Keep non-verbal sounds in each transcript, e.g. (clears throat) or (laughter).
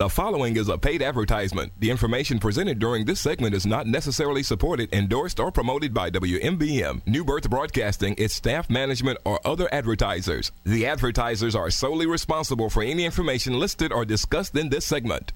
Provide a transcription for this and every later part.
The following is a paid advertisement. The information presented during this segment is not necessarily supported, endorsed, or promoted by WMBM, New Birth Broadcasting, its staff, management, or other advertisers. The advertisers are solely responsible for any information listed or discussed in this segment.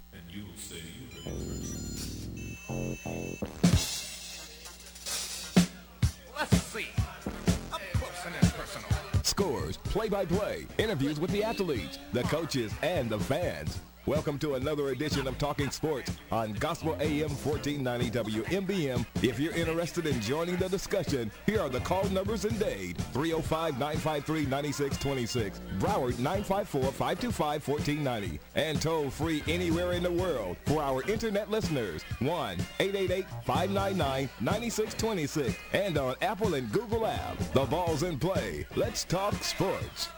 Scores, play by play, interviews with the athletes, the coaches, and the fans. Welcome to another edition of Talking Sports on Gospel AM 1490 WMBM. If you're interested in joining the discussion, here are the call numbers in Dade 305 953 9626, Broward 954 525 1490, and toll free anywhere in the world for our internet listeners 1 888 599 9626 and on Apple and Google App. The ball's in play. Let's talk sports.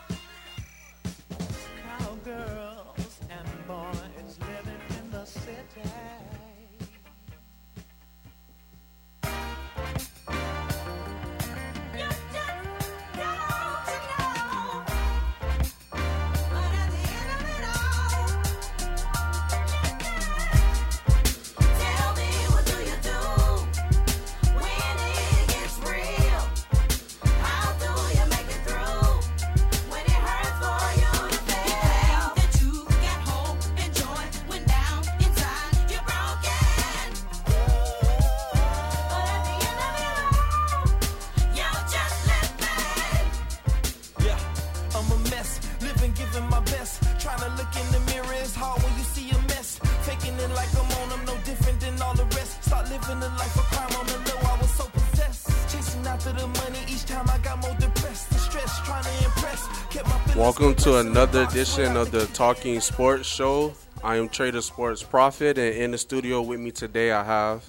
Living a life of crime on the low, I was so possessed. Chasing after the money, each time I got more depressed. The stress, trying to impress. Kept my Welcome to another and I swear edition of the Talking Sports Show. I am Trader Sports Profit, and in the studio with me today I have.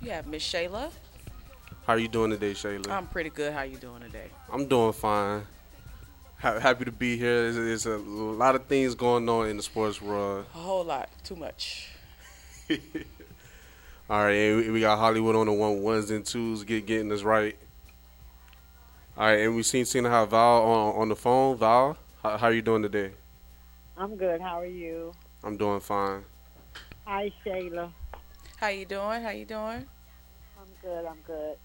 You have Miss Shayla. How are you doing today, Shayla? I'm pretty good. How are you doing today? I'm doing fine. Ha- happy to be here. There's, there's a lot of things going on in the sports world. A whole lot. Too much. (laughs) All right, and we- we got Hollywood on the one ones and twos, get getting us right. All right, and we seen seen how Val on on the phone. Val, how, how are you doing today? I'm good. How are you? I'm doing fine. Hi, Shayla. How you doing? How you doing? I'm good. I'm good.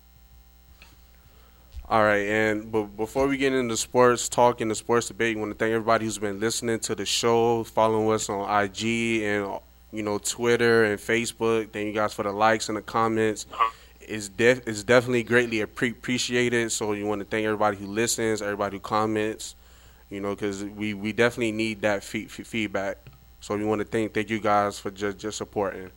All right, and but before we get into sports talk and the sports debate, I want to thank everybody who's been listening to the show, following us on IG and you know Twitter and Facebook. Thank you guys for the likes and the comments. Uh-huh. It's def- it's definitely greatly appre- appreciated. So you want to thank everybody who listens, everybody who comments, you know, because we, we definitely need that fe- fe- feedback. So we want to thank thank you guys for just just supporting.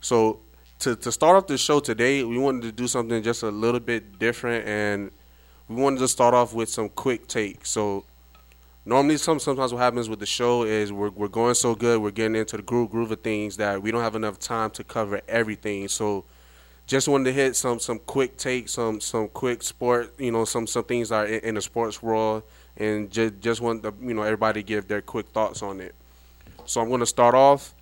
So to to start off the show today, we wanted to do something just a little bit different, and we wanted to start off with some quick takes. So normally, some sometimes what happens with the show is we're we're going so good, we're getting into the groove groove of things that we don't have enough time to cover everything. So just wanted to hit some some quick takes, some some quick sport, you know, some some things are in, in the sports world, and just just want the, you know everybody to give their quick thoughts on it. So I'm going to start off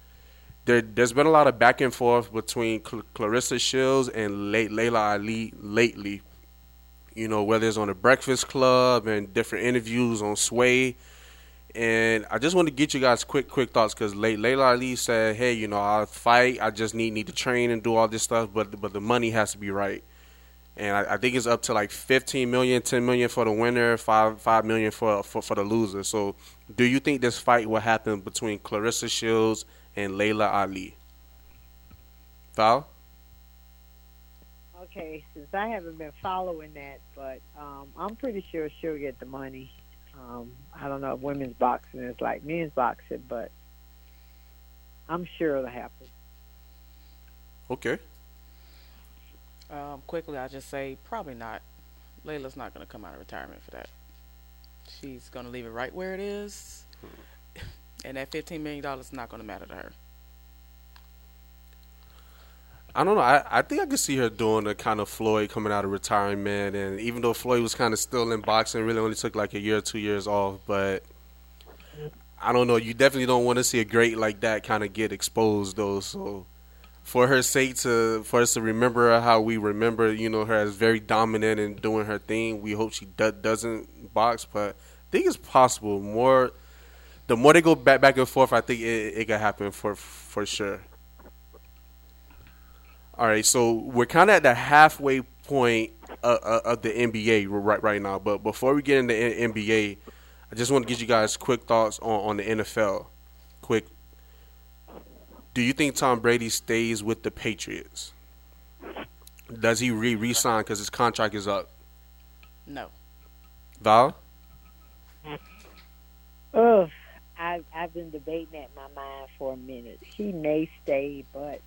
there, there's been a lot of back and forth between Cl- Claressa Shields and Le- Laila Ali lately. You know, whether it's on the Breakfast Club and different interviews on Sway. And I just want to get you guys quick, quick thoughts because Laila Ali said, "Hey, you know, I'll fight. I just need need to train and do all this stuff, but but the money has to be right." And I, I think it's up to like 15 million, 10 million for the winner, five five million for for, for the loser. So, do you think this fight will happen between Claressa Shields and Laila Ali? Val? Okay, since I haven't been following that, but um, I'm pretty sure she'll get the money. Um, I don't know if women's boxing is like men's boxing, but I'm sure it'll happen. Okay. Um, quickly, I'll just say probably not. Laila's not going to come out of retirement for that. She's going to leave it right where it is, and that $15 million is not going to matter to her. I don't know. I, I think I could see her doing a kind of Floyd coming out of retirement, and even though Floyd was kind of still in boxing, really only took like a year or two years off. But I don't know. You definitely don't want to see a great like that kind of get exposed, though. So for her sake, to for us to remember how we remember, you know, her as very dominant and doing her thing. We hope she do, doesn't box, but I think it's possible more the more they go back back and forth, I think it, it could happen for for sure. All right, so we're kind of at the halfway point of, of of the NBA right right now. But before we get into N- NBA, I just want to get you guys quick thoughts on, on the NFL. Quick, do you think Tom Brady stays with the Patriots? Does he re resign because his contract is up? No. Val? Ugh, I've I've been debating that in my mind for a minute. He may stay, but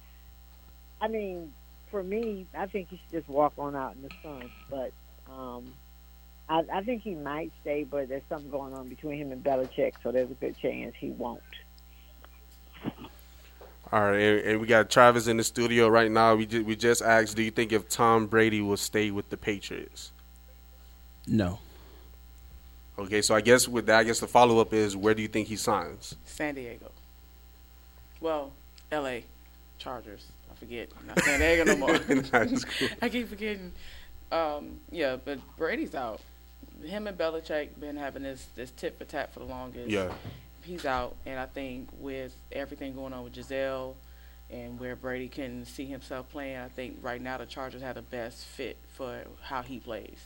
I mean, for me, I think he should just walk on out in the sun. But um, I, I think he might stay, but there's something going on between him and Belichick, so there's a good chance he won't. All right, and, and we got Travis in the studio right now. We just, we just asked, do you think if Tom Brady will stay with the Patriots? No. Okay, so I guess with that, I guess the follow up is, where do you think he signs? San Diego. Well, L.A. Chargers. I forget. Not San Diego no more. (laughs) That's cool. (laughs) I keep forgetting. Um, yeah, but Brady's out. Him and Belichick been having this this tit for tat for the longest. Yeah. He's out, and I think with everything going on with Gisele and where Brady can see himself playing, I think right now the Chargers have the best fit for how he plays.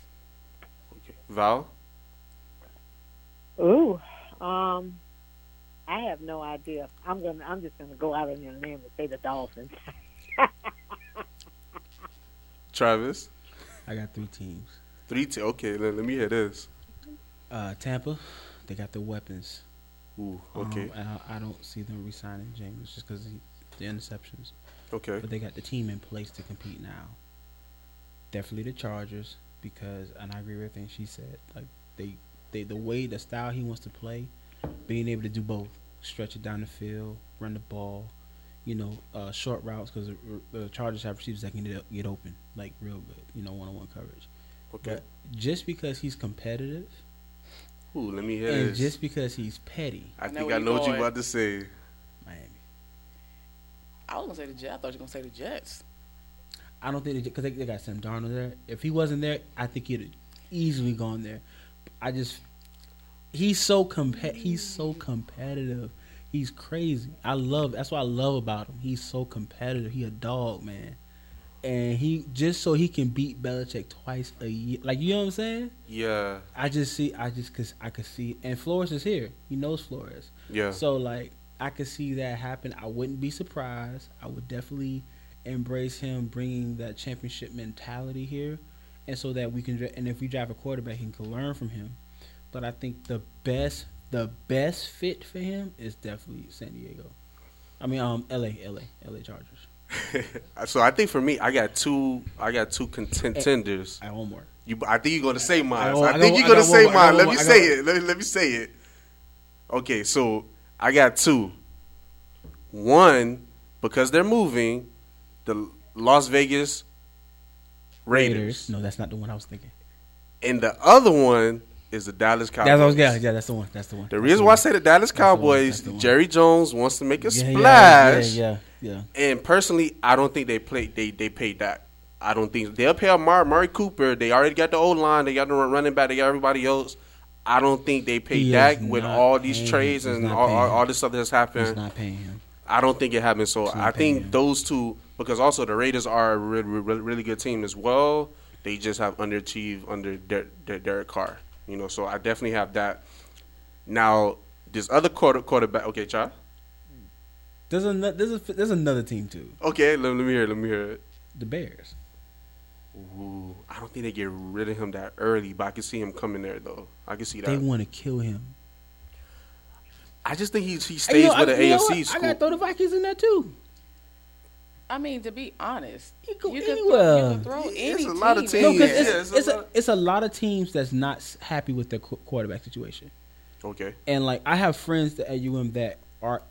Okay. Val? Ooh, um, I have no idea. I'm gonna. I'm just gonna go out on your name and say the Dolphins. (laughs) Travis? I got three teams. Three teams. Okay, let, let me hear this. Uh, Tampa, they got the weapons. Ooh, okay. Um, I, I don't see them re-signing Jameis just because the interceptions. Okay. But they got the team in place to compete now. Definitely the Chargers because, and I agree with everything she said. Like they, they, the way the style he wants to play, being able to do both, stretch it down the field, run the ball, you know, uh, short routes because the, the Chargers have receivers that can get, get open like real good, you know, one-on-one coverage. Okay. But just because he's competitive, Ooh, let me hear and this. just because he's petty, I I think I know what you're about to say. Miami. I was gonna say the Jets. I thought you were gonna say the Jets. I don't think because they, they got Sam Darnold there. If he wasn't there, I think he'd have easily gone there. I just he's so comp- he's so competitive. He's crazy. I love that's what I love about him. He's so competitive. He a dog, man. And he just so he can beat Belichick twice a year. Like you know what I'm saying? Yeah. I just see I just cause I could see and Flores is here. He knows Flores. Yeah. So like I could see that happen. I wouldn't be surprised. I would definitely embrace him bringing that championship mentality here, and so that we can. And if we drive a quarterback, he can learn from him. But I think the best, the best fit for him is definitely San Diego. I mean, um, L.A., L.A., L.A. Chargers. (laughs) so I think for me, I got two. I got two contenders. I one more. You, I think you're gonna say mine. I got- I, I think you're gonna say. Mine. Let me say it. Let me, let me say it. Okay, so I got two. One because they're moving, the Las Vegas Raiders, No, that's not the one I was thinking. and the other one is the Dallas Cowboys. That's what I was, yeah, yeah, that's the one. That's the one. The reason why I say the Dallas Cowboys, the. Jerry Jones wants to make a Yeah, splash. Yeah, yeah, yeah. And personally, I don't think they play. They they paid that. I don't think they'll pay Mar- Amari Cooper. They already got the old line. They got the run- running back. They got everybody else. I don't think they paid Dak with all these trades. And all, all, all this stuff that's happened. not paying him. I don't think it happened. So I think him. those two, because also the Raiders are a really, really, really good team as well. They just have underachieved under Der- Der- Derek Carr. You know, so I definitely have that. Now, this other quarter quarterback. Okay, Chad. There's another. There's, a, there's another team too. Okay, let, let me hear. it, Let me hear it. The Bears. Ooh, I don't think they get rid of him that early, but I can see him coming there though. I can see that. They want to kill him. I just think he he stays you know, with I- the know AFC what? I gotta throw the Vikings in there too. I mean, to be honest, You go you can, throw, you can throw Yeah, any it's a lot of team No, teams. because there. Yeah, it's, it's it's, a a, lot. it's a lot of teams that's not happy with their quarterback situation. okay, And like I have friends at UM that are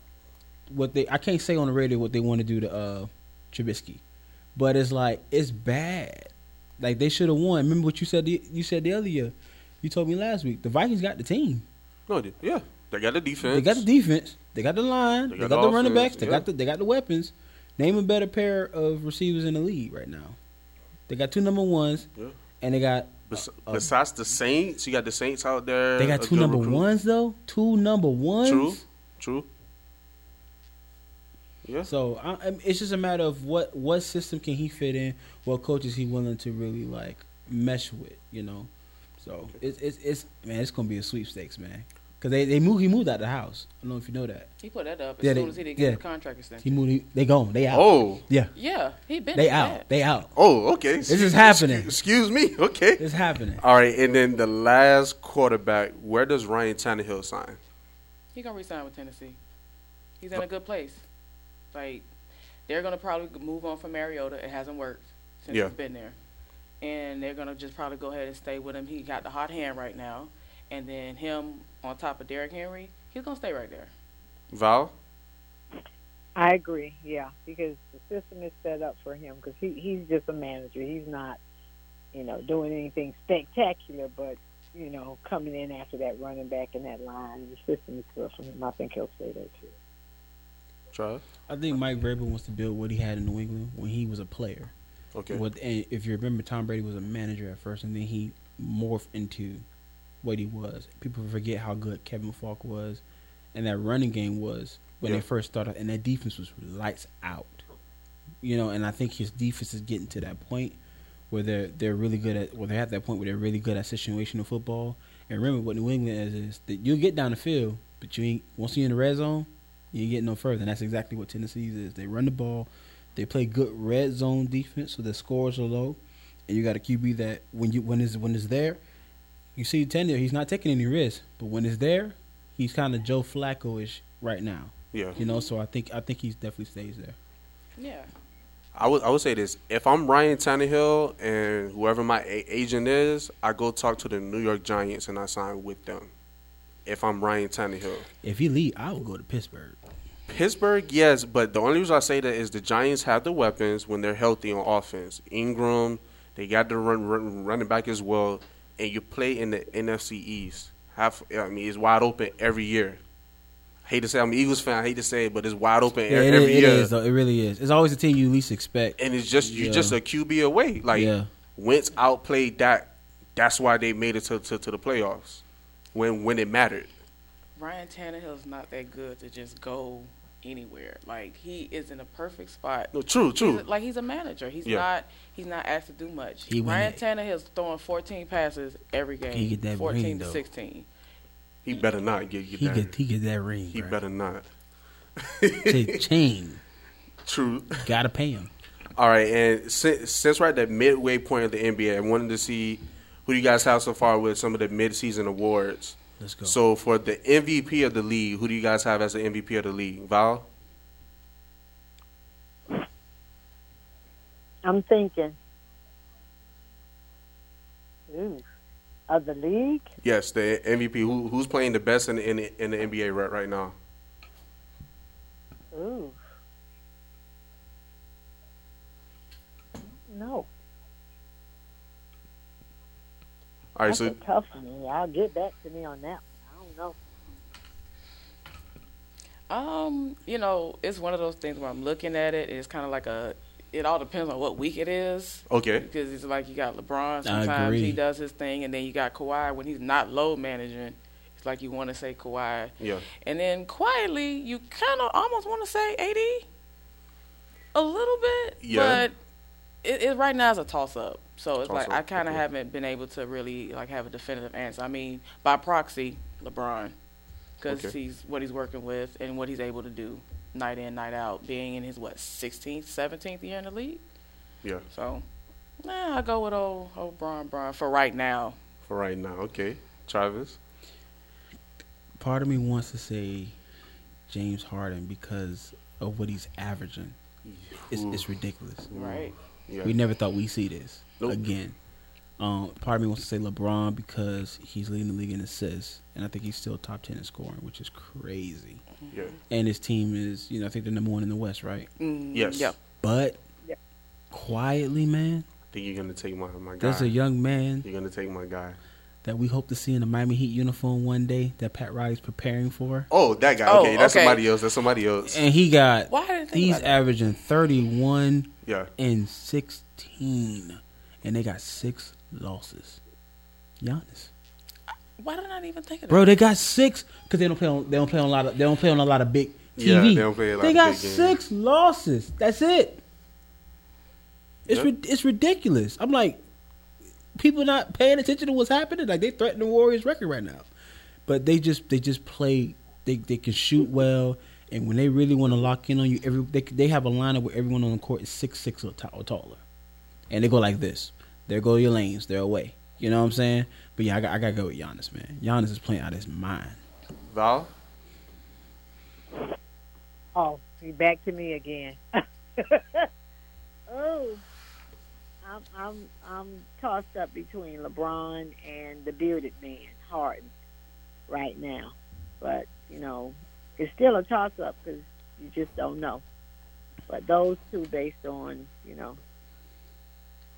what they I can't say on the radio what they want to do to uh Trubisky, but it's like it's bad. Like they should have won. Remember what you said? The, you said the other year. You told me last week the Vikings got the team. no, they- yeah, they got the defense. They got the defense. They got the line. They They got got, the the running backs. They yeah. got the they got the weapons. Name a better pair of receivers in the league right now. They got two number ones, Yeah. and they got Bes- besides the Saints, you got the Saints out there. They got two number recruit. ones though. Two number ones. True, true. Yeah. So I, I- it's just a matter of what what system can he fit in, what coach is he willing to really like mesh with, you know. So it's it's, it's man, it's gonna be a sweepstakes, man. Cause they they moved he moved out the house. I don't know if you know that He put that up as Yeah, soon they- as he didn't yeah. get the contract extension. he moved. He, they gone. They out. Oh, yeah, yeah, he been they out. that. They out. oh, okay. This is happening. Excuse me. (laughs) Okay. It's happening. All right, and then the last quarterback. Where does Ryan Tannehill sign? He gonna resign with Tennessee. He's in a good place. Like they're gonna probably move on from Mariota. It hasn't worked since Yeah. he's been there, and they're gonna just probably go ahead and stay with him. He got the hot hand right now, and then him on top of Derrick Henry, he's gonna stay right there. Val. I agree. Yeah, because the system is set up for him because he he's just a manager. He's not, you know, doing anything spectacular, but you know, coming in after that running back in that line, the system is good for him. I think he'll stay there too. Trav. I think Mike Vrabel wants to build what he had in New England when he was a player. Okay. What and if you remember, Tom Brady was a manager at first, and then he morphed into what he was. People forget how good Kevin Faulk was, and that running game was when Yeah. they first started, and that defense was lights out. You know, and I think his defense is getting to that point where they're they're really good at. Well, they're at that point where they're really good at situational football. And remember, what New England is is that you'll get down the field, but you ain't once you're in the red zone, you ain't getting no further. And that's exactly what Tennessee's is. They run the ball, they play good red zone defense, so the scores are low, and you got a QB that when you when is when it's there, you see Tender, he's not taking any risks, but when it's there, he's kind of Joe Flacco ish right now. Yeah. You know, so I think I think he definitely stays there. Yeah, I would I would say this: if I'm Ryan Tannehill and whoever my a- agent is, I go talk to the New York Giants and I sign with them. If I'm Ryan Tannehill, If he leave, I will go to Pittsburgh. Pittsburgh, yes, but the only reason I say that is the Giants have the weapons when they're healthy on offense. Ingram, they got the run, run running back as well, and you play in the NFC East. Half, I mean, it's wide open every year. hate to say I'm an Eagles fan. I hate to say it, but it's wide open Yeah, it, every it year, is, though. It really is. It's always the team you least expect. and it's just you Yeah. just a QB away. Like Yeah. Wentz outplayed that. That's why they made it to, to, to the playoffs when when it mattered. Ryan Tannehill's not that good to just go anywhere. Like he is in a perfect spot. No, true, He's true. a- like he's a manager. He's Yeah. not. He's not asked to do much. He win Ryan it. Tannehill's throwing 14 passes every game. He get that 14 ring, to though. 16. He better not get, get He that. get he get that ring. he bruh. better not. Say, (laughs) chain. True. Gotta pay him. All right, and since, since we're at the midway point of the NBA, I wanted to see who you guys have so far with some of the mid-season awards. Let's go. So for the MVP of the league, who do you guys have as the MVP of the league? Val? I'm thinking. Ooh, of the league. Yes, the MVP. Who, who's playing the best in the, in the, in the NBA right, right now? Ooh. No, All right, that's so a tough one. Y'all get back to me on that. one. I don't know. Um, you know, it's one of those things where I'm looking at it. It's kind of like a. It all depends on what week it is. okay, Because it's like you got LeBron. Sometimes he does his thing, and then you got Kawhi when he's not low managing. It's like you want to say Kawhi, yeah, and then quietly you kind of almost want to say AD a little bit, Yeah. but it, it right now is a toss up. So it's like Toss-up, I kind of okay. haven't been able to really like have a definitive answer. I mean, by proxy, LeBron, because Okay. he's what he's working with and what he's able to do night in, night out, being in his what 16th, 17th year in the league. yeah. So, nah, I go with old old Bron Bron for right now. For right now, okay. Travis, Part of me wants to say James Harden because of what he's averaging. It's, it's ridiculous. Right. Yeah, We never thought we'd see this Nope. again. Um, part of me wants to say LeBron because he's leading the league in assists, and I think he's still top ten in scoring, which is crazy. yeah, And his team is, you know, I think they're number one in the West, right? Mm, Yes. Yep. But Yep. quietly, man, I think you're gonna take my my guy. there's a young man you're gonna take my guy. That we hope to see in a Miami Heat uniform one day that Pat Riley's preparing for. Oh, that guy. Oh, okay, that's okay. somebody else. That's somebody else. And he got Why didn't he's averaging 31 Yeah. and 16 and they got six losses. Giannis. Why did I not even think of that? Bro, they got six because they don't play on. They don't play on a lot of. They don't play on a lot of big TV. Yeah, they don't play a lot They of got big games. six losses. That's it. It's Yep. rid- it's ridiculous. I'm like, people not paying attention to what's happening. Like they threaten the Warriors record right now, but they just they just play. They they can shoot well, and when they really want to lock in on you, every they they have a lineup where everyone on the court is six six or, ta- or taller, and they go like this. There go your lanes. They're away. You know what I'm saying? But yeah, I got I got to go with Giannis, man. Giannis is playing out of his mind. Val? Oh, you back to me again. (laughs) oh, I'm I'm I'm tossed up between LeBron and the bearded man, Harden, right now. But you know, it's still a toss up because you just don't know. But those two, based on you know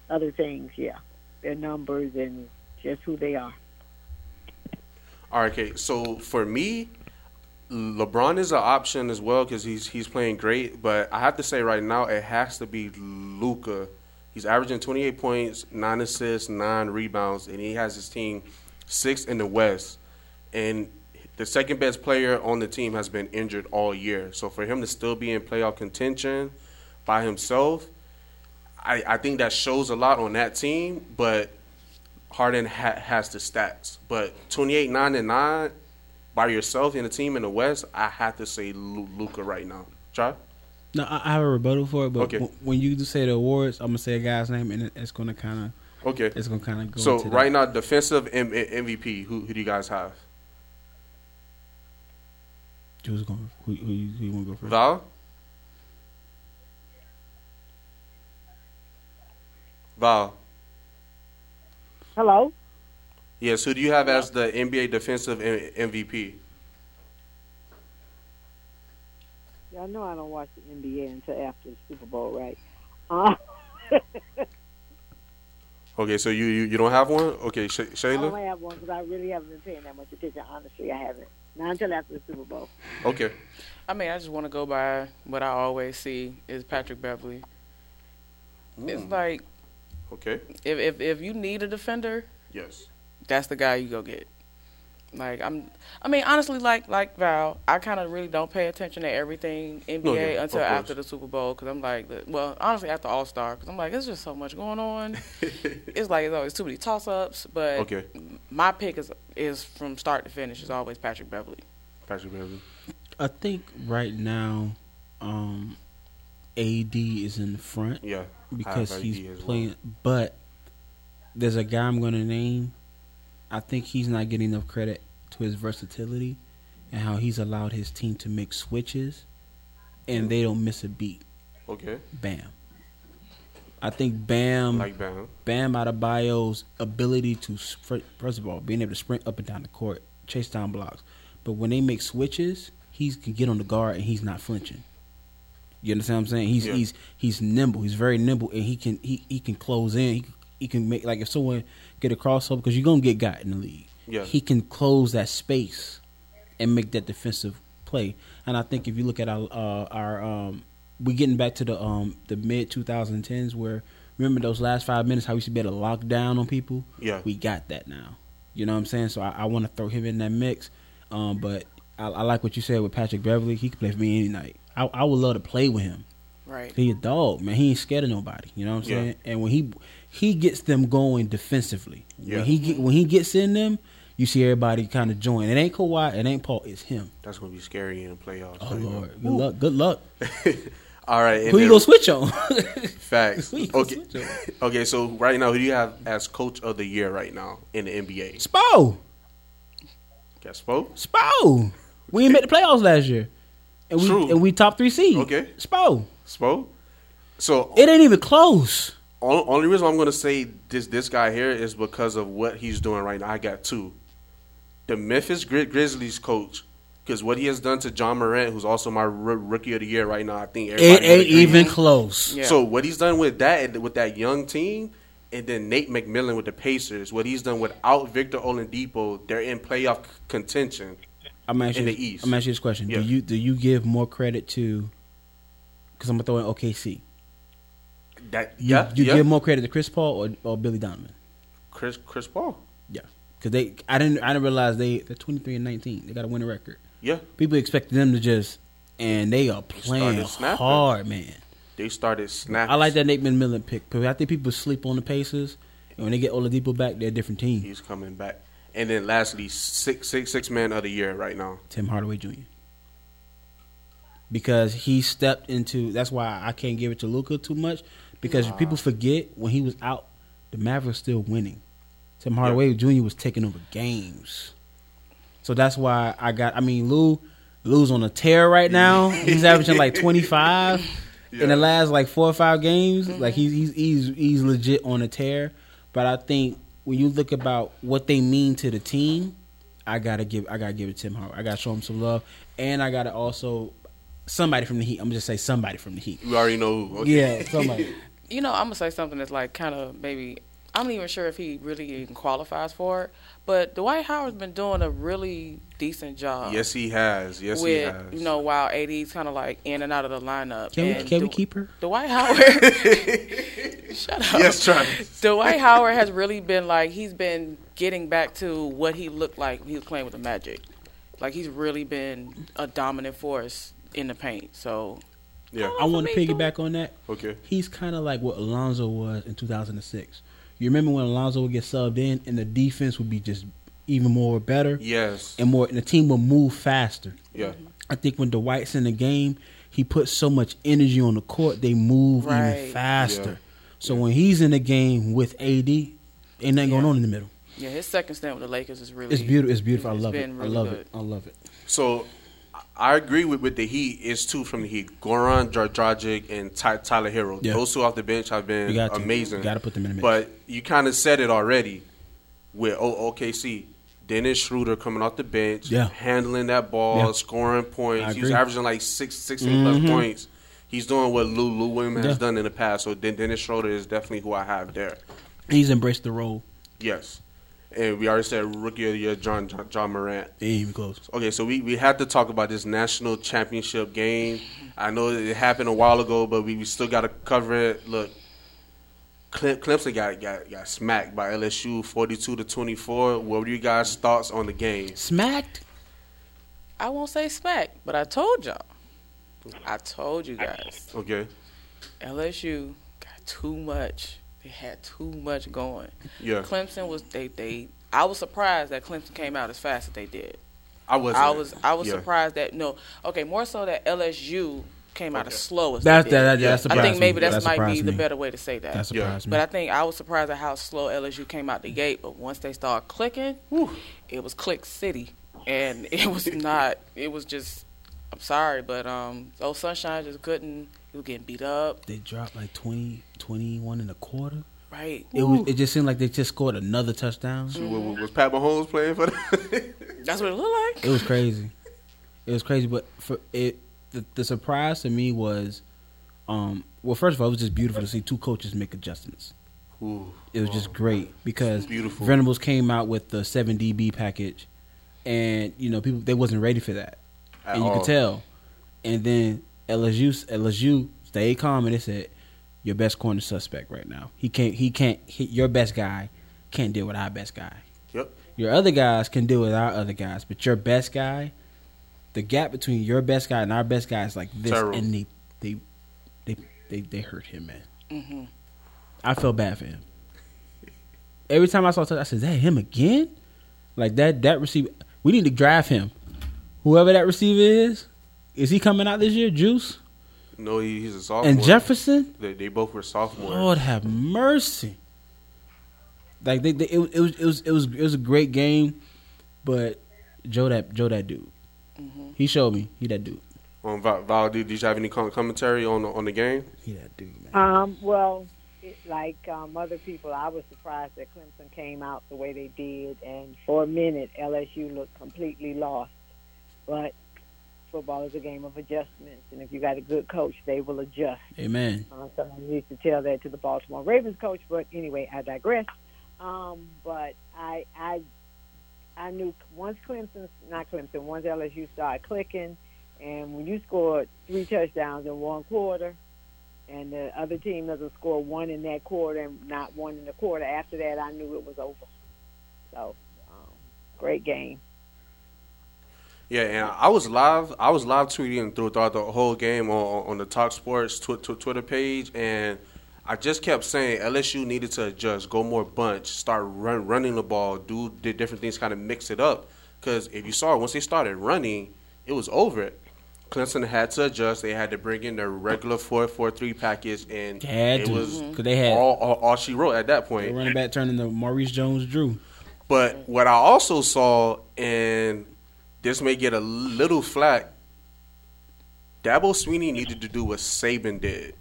other things, yeah, their numbers and just who they are. All right, okay. So for me, LeBron is an option as well because he's he's playing great. But I have to say right now, it has to be Luka. He's averaging 28 points, nine assists, nine rebounds, and he has his team sixth in the West. And the second best player on the team has been injured all year. So for him to still be in playoff contention by himself, I, I think that shows a lot on that team. But Harden ha- has the stats, but 28, 9, and 9 by yourself in a team in the West, I have to say Luka right now. Try? No, I, I have a rebuttal for it, but Okay. w- when you say the awards, I'm gonna say a guy's name, and it's gonna kind of Okay. it's gonna kind of go. So into right that. now, defensive M- M- MVP, who, who do you guys have? who's going? Who, who, you- who you want to go first? Val? Val. Hello. Yes, who do you have as the NBA defensive M- MVP? Y'all know I don't watch the NBA until after the Super Bowl, right? Uh, (laughs) Okay, so you you, you don't have one? Okay, Sh- I Shayla? don't have one because I really haven't been paying that much attention. Honestly, I haven't. Not until after the Super Bowl. Okay. I mean, I just want to go by what I always see is Patrick Beverley. It's Mm. like Okay. if, if if you need a defender, Yes. that's the guy you go get. Like I'm, I mean, honestly, like like Val, I kind of really don't pay attention to everything NBA No, yeah, until after the Super Bowl because I'm like, well, honestly, after All Star because I'm like, there's just so much going on. (laughs) it's like it's always too many toss ups, but Okay. my pick is is from start to finish is always Patrick Beverley. Patrick Beverley. I think right now, um, AD is in the front Yeah. because he's AD as well. playing. But there's a guy I'm going to name. I think he's not getting enough credit to his versatility and how he's allowed his team to make switches, and they don't miss a beat. Okay. Bam. I think Bam. Like Bam. Bam Adebayo's ability to first of all, being able to sprint up and down the court, chase down blocks. But when they make switches, he can get on the guard and he's not flinching. You understand what I'm saying? He's Yeah. he's he's nimble. He's very nimble and he can he, he can close in. He he can make like if someone get a crossover because you're gonna get got in the league. Yeah. He can close that space and make that defensive play. And I think if you look at our uh, our um, we getting back to the um the mid 2010s where remember those last five minutes how we should be able to lock down on people. Yeah. we got that now. You know what I'm saying? So I, I want to throw him in that mix. Um, but I, I like what you said with Patrick Beverley. He can play for me any night. I, I would love to play with him. Right. He a dog, man. He ain't scared of nobody. You know what I'm Yeah. saying? And when he he gets them going defensively, Yeah. when he get, when he gets in them, you see everybody kind of join. It ain't Kawhi, it ain't Paul, it's him. That's gonna be scary in the playoffs. Oh right? Lord, good luck, good luck. (laughs) All right. Who you gonna switch on? (laughs) Facts. Who you gonna Okay. on? (laughs) Okay. So right now, who do you have as coach of the year right now in the NBA? Spo, Guess Spo. Spo. We ain't made the playoffs last year, and we True. and we top three seed. Okay. Spo. Spo. So It ain't even close. Only, only reason I'm gonna say this this guy here is because of what he's doing right now. I got two. The Memphis Gri- Grizzlies coach, because what he has done to John Morant, who's also my r- rookie of the year right now. I think It everybody would ain't agree. even close. Yeah. So what he's done with that with that young team, and then Nate McMillan with the Pacers, what he's done without Victor Oladipo, they're in playoff c- contention. I'm asking In you, the East. I'm asking this question: Yeah. Do you do you give more credit to? Because I'm gonna throw in OKC. That You, yeah, you yeah. give more credit to Chris Paul or, or Billy Donovan? Chris Chris Paul. Yeah, because they I didn't I didn't realize they they're twenty three and nineteen. They got a winning record. Yeah, People expected them to just and they are playing snapping. hard, man. they started snapping. I like that Nate McMillan pick because I think people sleep on the Pacers, and when they get Oladipo back, they're a different team. He's coming back. And then lastly, six six six man of the year right now. Tim Hardaway Jr. Because he stepped into. That's why I can't give it to Luka too much because people forget when he was out, the Mavericks still winning. Tim Hardaway Jr. was taking over games, so that's why I got. I mean, Lou, Lou's on a tear right now. He's averaging like twenty five (laughs) in the last like four or five games. Mm-hmm. Like he's he's he's he's legit on a tear. But I think when you look about what they mean to the team, I gotta give I gotta give it to Tim Hardaway. I gotta show him some love, and I gotta also somebody from the Heat. I'm gonna just say somebody from the Heat. You already know who. Okay. Yeah, somebody. (laughs) You know, I'm gonna say something that's like kind of maybe I'm not even sure if he really even qualifies for it. But Dwight Howard's been doing a really decent job. Yes, he has. Yes, he with has. you know while AD's kind of like in and out of the lineup. Can we And can we keep her? Dwight Howard? (laughs) Shut up. yes, Travis. Dwight Howard has really been like he's been getting back to what he looked like when he was playing with the Magic. Like he's really been a dominant force in the paint. So Yeah. Oh, I want to piggyback on that. Okay. He's kind of like what Alonzo was in 2006. You remember when Alonzo would get subbed in and the defense would be just even more better Yes. and more, and the team would move faster. Yeah. I think when Dwight's in the game, he puts so much energy on the court, they move Right. even faster. Yeah. So when he's in the game with AD, ain't nothing going on in the middle. yeah, his second stint with the Lakers is really It's beautiful. It's beautiful. I love it. been I love good. it. I love it. So I- I agree with, with the Heat. It's two from the Heat: Goran Dra- Dragic and Ty- Tyler Herro. Yeah. Those two off the bench have been got amazing. Got to put them in the mix. But you kind of said it already with O- OKC. Dennis Schroeder coming off the bench, Yeah. handling that ball, Yeah. scoring points. He's averaging like six, 16 plus mm-hmm. points. He's doing what Lou Lou Williams has Yeah. done in the past. So Dennis Schroeder is definitely who I have there. he's embraced the role. Yes, and we already said rookie of the year, John John, John Morant. Ain't even close. Okay, so we, we had to talk about this national championship game. I know it happened a while ago, but we, we still got to cover it. Look, Cle- Clemson got, got got smacked by LSU, forty-two to twenty-four. What were you guys' thoughts on the game? Smacked. I won't say smack, but I told y'all. I told you guys. Okay, LSU got too much. They had too much going. yeah, Clemson was they they. I was surprised that Clemson came out as fast as they did. I was. I was I was yeah. surprised that no okay more so that LSU came out as Okay. slow as That's they that. did. that, that I think maybe me. that, That might be surprised the better way to say that. That surprised But me. I think I was surprised at how slow LSU came out the gate. But once they started clicking, it was click city, and (laughs) it was not. It was just. I'm sorry, but um, old Sunshine just couldn't. He was getting beat up. They dropped like 20, 21 and a quarter. Right. It was. It just seemed like they just scored another touchdown. Was, was- was Pat Mahomes playing for them? (laughs) That's what it looked like. It was crazy. It was crazy, but for it, the, the surprise to me was, um, well, first of all, it was just beautiful to see two coaches make adjustments. Ooh. It was just great because Beautiful. Venables came out with the seven DB package, and you know people they wasn't ready for that, At and you all. could tell. And then LSU LSU stayed calm and they said, "Your best corner suspect right now. He can't. He can't. Hit your best guy can't deal with our best guy. Yep. Your other guys can deal with our other guys, but your best guy, the gap between your best guy and our best guy is like this, Terrible. and they they they they, they hurt him, man. Mm-hmm. I felt bad for him. Every time I saw touch, I said, "Is that him again?" Like that that receiver. We need to draft him. Whoever that receiver is, is he coming out this year? Juice No, he, he's a sophomore. and Jefferson. They, they both were sophomores. Lord have mercy. Like they, they it, was- it was it was it was it was a great game, but Joe that Joe that dude. He showed me he that dude. Um, Val, Val, did, did you have any commentary on the, on the game? He that dude, man. Um, well, it, like um, other people, I was surprised that Clemson came out the way they did, and for a minute, LSU looked completely lost. But football is a game of adjustments, and if you got a good coach, they will adjust. Amen. Uh, someone used to tell that to the Baltimore Ravens coach, but anyway, I digress. Um, but I, I, I knew once Clemson, not Clemson, once LSU started clicking, and when you scored three touchdowns in one quarter, and the other team doesn't score one in that quarter and not one in the quarter after that, I knew it was over. So, um, great game. Yeah, and I was live. I was live tweeting throughout the whole game on on the Talk Sports tw- tw- Twitter page, and I just kept saying LSU needed to adjust, go more bunch, start run, running the ball, do the different things, kind of mix it up. Because if you saw once they started running, it was over. It. Clemson had to adjust. They had to bring in their regular four four three package, and it to, was 'cause they had- all, all, all she wrote at that The point. running back turned into Maurice Jones-Drew. But what I also saw, and this may get a little flack, Dabo Swinney needed to do what Saban did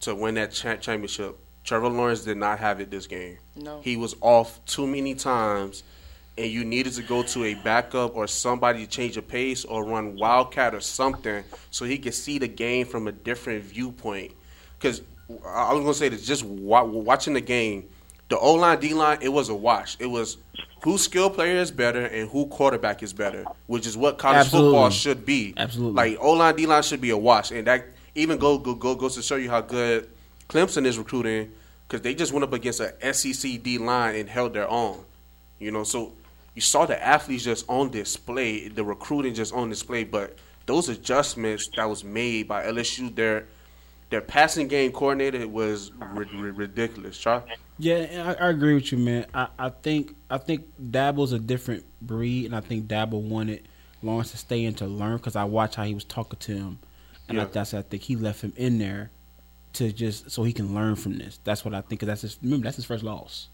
to win that cha- championship. Trevor Lawrence did not have it this game. No. He was off too many times, and you needed to go to a backup or somebody to change the pace or run Wildcat or something so he could see the game from a different viewpoint. Because I was going to say this just wa- watching the game, the O line, D line, it was a wash. It was who skill player is better and who quarterback is better, which is what college football should be. Absolutely. Like O line, D line should be a wash, and that even go go, go goes to show you how good Clemson is recruiting because they just went up against a SEC D line and held their own. You know, so you saw the athletes just on display, the recruiting just on display, but those adjustments that was made by LSU, their their passing game coordinator was ri- ri- ridiculous. Charles. Yeah, I, I agree with you, man. I, I think I think Dabo's a different breed, and I think Dabble wanted Lawrence to stay in to learn because I watched how he was talking to him, and I, Yeah. that's I think he left him in there to just so he can learn from this. That's what I think. 'cause that's his remember that's his first loss.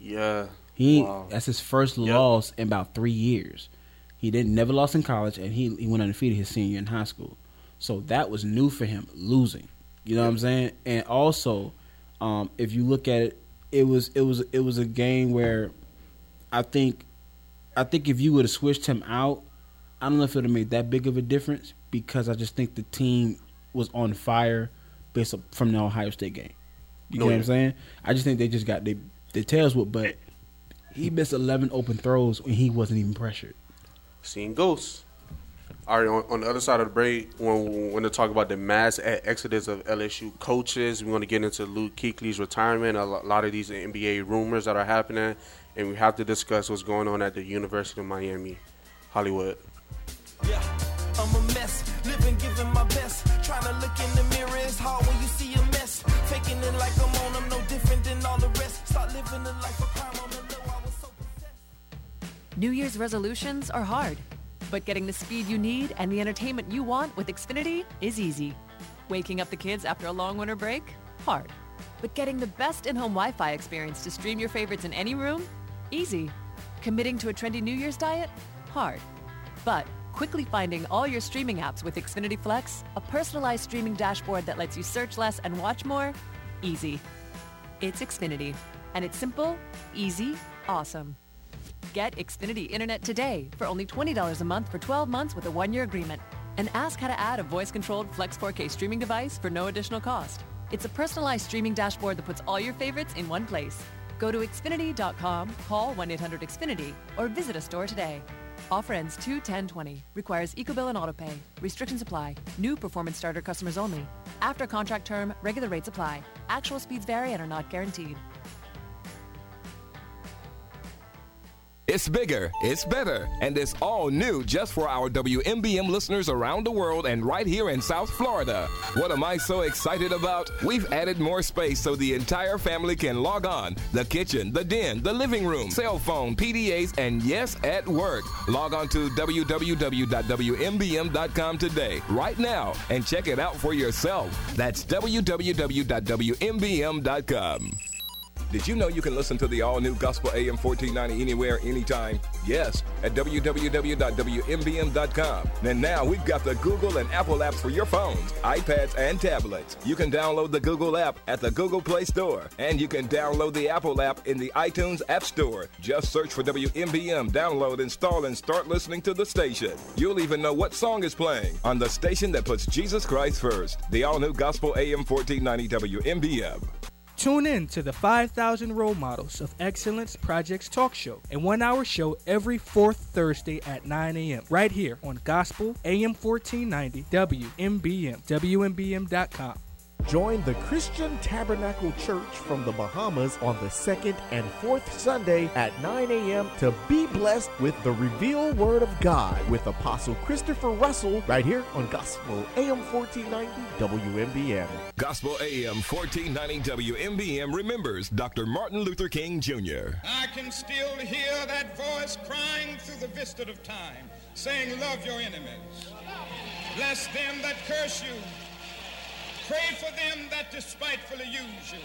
Yeah. He Wow. that's his first Yep. loss in about three years. He didn't never lost in college, and he he went undefeated his senior year in high school. So that was new for him, losing. You know what I'm saying? And also, um, if you look at it, it was it was it was a game where I think I think if you would have switched him out, I don't know if it would have made that big of a difference because I just think the team was on fire based up from the Ohio State game. You No, know what. I'm saying? I just think they just got they their tails whipped, but he missed 11 open throws when he wasn't even pressured. Seeing ghosts. All right, on, on the other side of the break, when when to talk about the mass exodus of LSU coaches, we want to get into Luke Kuechly's retirement, a lot of these NBA rumors that are happening, and we have to discuss what's going on at the University of Miami, Hollywood. Yeah, I'm a mess, living, giving my best. Trying to look in the mirror is hard when you see a mess. Faking it like I'm on, I'm no different than all the rest. Start living a life of crime on the low, I was so possessed. New Year's resolutions are hard, but getting the speed you need and the entertainment you want with Xfinity is easy. Waking up the kids after a long winter break? Hard. But getting the best in home Wi Fi experience to stream your favorites in any room? Easy. Committing to a trendy New Year's diet? Hard. But quickly finding all your streaming apps with Xfinity Flex, a personalized streaming dashboard that lets you search less and watch more? Easy. It's Xfinity. And it's simple, easy, awesome. Get Xfinity Internet today for only $20 a month for 12 months with a one year agreement. And ask how to add a voice controlled Flex 4K streaming device for no additional cost. It's a personalized streaming dashboard that puts all your favorites in one place. Go to Xfinity.com, call 1 800 Xfinity, or visit a store today. Offer ends 2 10 20. Requires EcoBill and AutoPay. Restrictions apply. New performance starter customers only. After contract term, regular rates apply. Actual speeds vary and are not guaranteed. It's bigger, it's better, and it's all new just for our WMBM listeners around the world and right here in South Florida. What am I so excited about? We've added more space so the entire family can log on. The kitchen, the den, the living room, cell phone, PDAs, and yes, at work. Log on to www.wmbm.com today, right now, and check it out for yourself. That's www.wmbm.com. Did you know you can listen to the all new Gospel AM 1490 anywhere, anytime? Yes, at www.wmbm.com. And now we've got the Google and Apple apps for your phones, iPads, and tablets. You can download the Google app at the Google Play Store, and you can download the Apple app in the iTunes App Store. Just search for WMBM, download, install, and start listening to the station. You'll even know what song is playing on the station that puts Jesus Christ first. The all new Gospel AM 1490 WMBM. Tune in to the 5,000 Role Models of Excellence Projects talk show, a one hour show every fourth Thursday at 9 a.m. right here on Gospel AM 1490 WMBM, WMBM.com. Join the Christian Tabernacle Church from the Bahamas on the second and fourth Sunday at 9 a.m. to be blessed with the Reveal Word of God with Apostle Christopher Russell right here on Gospel AM 1490 WMBM. Gospel AM 1490 WMBM remembers Dr. Martin Luther King Jr. I can still hear that voice crying through the vista of time, saying, Love your enemies. Bless them that curse you. Pray for them that despitefully use you.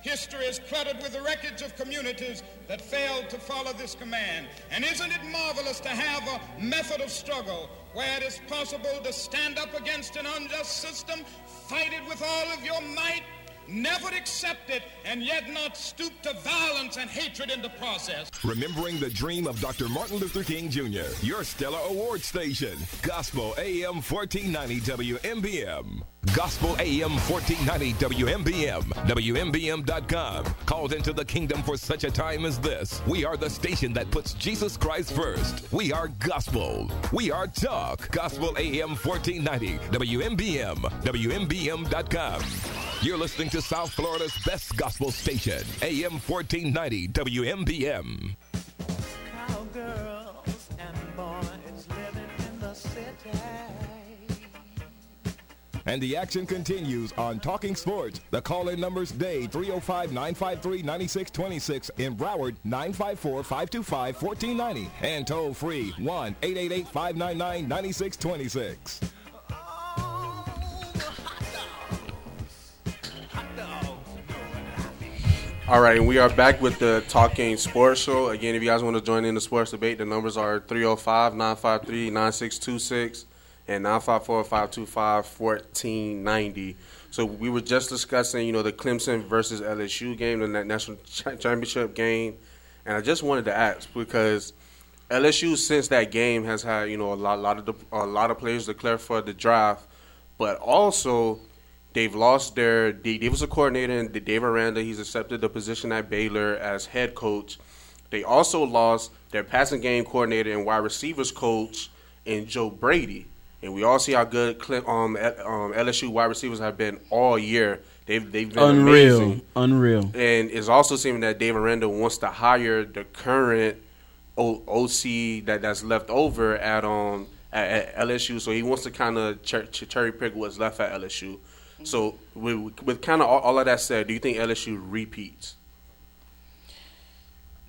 History is cluttered with the records of communities that failed to follow this command. And isn't it marvelous to have a method of struggle where it is possible to stand up against an unjust system, fight it with all of your might, never accept it, and yet not stoop to violence and hatred in the process? Remembering the dream of Dr. Martin Luther King Jr., your Stellar Award station. Gospel AM 1490 WMBM. Gospel AM 1490 WMBM. WMBM.com. Called into the kingdom for such a time as this. We are the station that puts Jesus Christ first. We are gospel. We are talk. Gospel AM 1490 WMBM. WMBM.com. You're listening to South Florida's best gospel station, AM 1490 WMBM. Cowgirls and boys living in the city. And the action continues on Talking Sports. The call-in numbers day 305-953-9626 in Broward 954-525-1490 and toll free 1-888-599-9626. All right, and we are back with the Talking Sports Show. Again, if you guys want to join in the sports debate, the numbers are 305 953 9626 and 954 525 1490. So we were just discussing, you know, the Clemson versus LSU game, the national championship game. And I just wanted to ask because LSU since that game has had, you know, a lot, lot of the, a lot of players declare for the draft, but also they've lost their D defensive coordinator and Dave Aranda. He's accepted the position at Baylor as head coach. They also lost their passing game coordinator and wide receivers coach in Joe Brady. And we all see how good um, um, LSU wide receivers have been all year. They've they've been Unreal. amazing. Unreal. And it's also seeming that Dave Aranda wants to hire the current o- OC that that's left over at um at, at LSU. So he wants to kind of cher- cher- cherry pick what's left at LSU. So with, with kind of all, all of that said, do you think LSU repeats?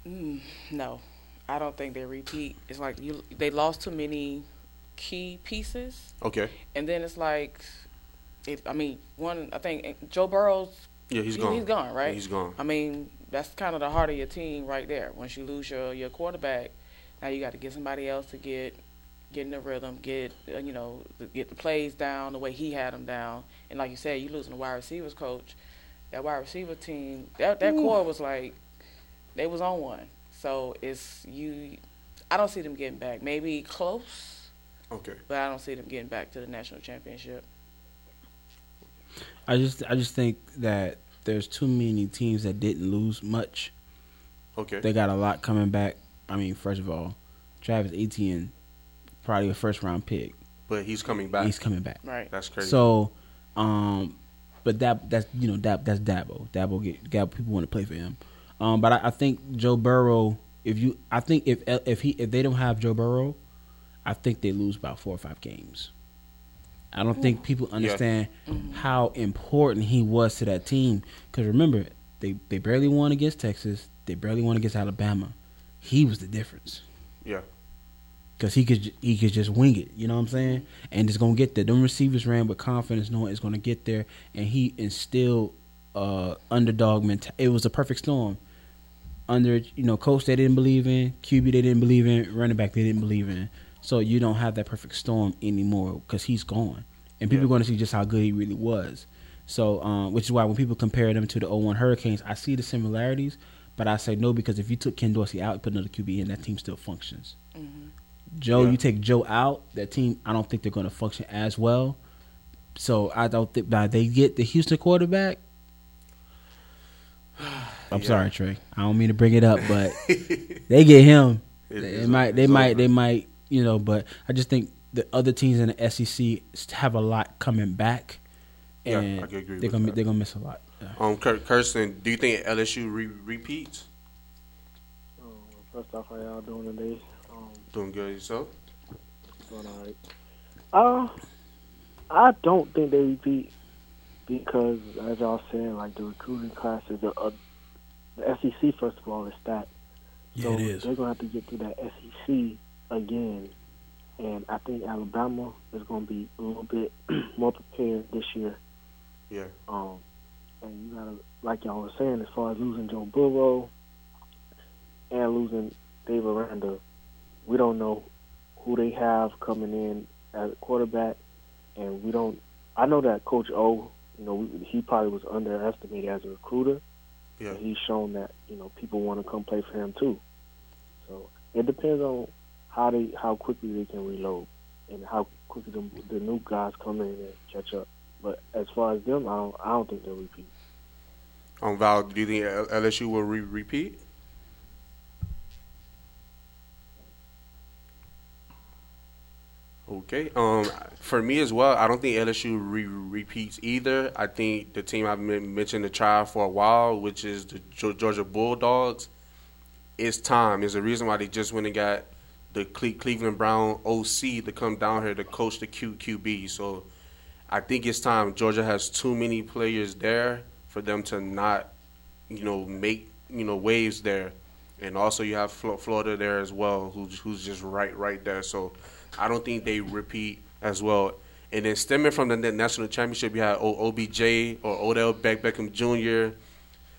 Mm, no, I don't think they repeat. It's like you they lost too many key pieces, Okay. and then it's like, it, I mean, one I think Joe Burrow's Yeah, he's he- gone. He's gone, right? He's gone. I mean, that's kind of the heart of your team right there. Once you lose your your quarterback, now you got to get somebody else to get get in the rhythm, get uh, you know get the plays down the way he had them down. And like you said, you losing the wide receivers coach. That wide receiver team, that that Ooh. core was like they was on one. So it's you. I don't see them getting back. Maybe close, Okay. but I don't see them getting back to the national championship. I just I just think that there's too many teams that didn't lose much. Okay. They got a lot coming back. I mean, first of all, Travis Etienne, probably a first round pick. But he's coming back. He's coming back. Right. That's crazy. So, um, but that that's you know that that's Dabo. Dabo get Dabo, people want to play for him. Um, but I, I think Joe Burrow. If you, I think if if he if they don't have Joe Burrow, I think they lose about four or five games. I don't think people understand how important he was to that team. Because remember, they they barely won against Texas. They barely won against Alabama. He was the difference yeah. Because he could he could just wing it. You know what I'm saying? And it's gonna get there. Them receivers ran with confidence, knowing it's gonna get there, and he instilled uh, underdog mentality. It was a perfect storm. Under you know, coach they didn't believe in, QB they didn't believe in, running back they didn't believe in. So you don't have that perfect storm anymore because he's gone, and people Yeah. are going to see just how good he really was. So, um, which is why when people compare them to the 01 Hurricanes, I see the similarities, but I say no because if you took Ken Dorsey out, and put another QB in, that team still functions. Joe, Yeah. you take Joe out, that team, I don't think they're going to function as well. So I don't think now they get the Houston quarterback. (sighs) I'm Yeah. sorry, Trey. I don't mean to bring it up, but (laughs) they get him. It- they it's- might, they might, over. they might, you know. But I just think the other teams in the SEC have a lot coming back, Yeah, and I could agree they're gonna that. they're gonna miss a lot. Yeah. Um, Kir- Kirsten, do you think LSU re- repeats? First off, how y'all doing today? Doing good yourself? doing all right. Uh, I don't think they repeat because, as y'all saying, like the recruiting classes, the, uh, the SEC first of all is stacked. Yeah, so it is. They're gonna have to get through that SEC again, and I think Alabama is gonna be a little bit (clears throat) more prepared this year. Yeah. Um, and you gotta, like y'all were saying, as far as losing Joe Burrow and losing Dave Aranda, we don't know who they have coming in as a quarterback, and we don't. I know that Coach O, you know, he probably was underestimated as a recruiter. Yeah. But he's shown that you know people want to come play for him too. So it depends on how they how quickly they can reload and how quickly the, the new guys come in and catch up. But as far as them, I don't I don't think they'll repeat. Um, Val, do you think LSU will re- repeat? Okay. Um, for me as well, I don't think LSU re- repeats either. I think the team I've been mentioned to try for a while, which is the Georgia Bulldogs, it's time. There's a reason why they just went and got the Cle- Cleveland Brown OC to come down here to coach the Q- QB. So I think it's time. Georgia has too many players there for them to not, you know, make you know waves there, and also you have Flo- Florida there as well, who's who's just right right there. So I don't think they repeat as well. And then stemming from the national championship, you had OBJ or Odell Beck Beckham Jr.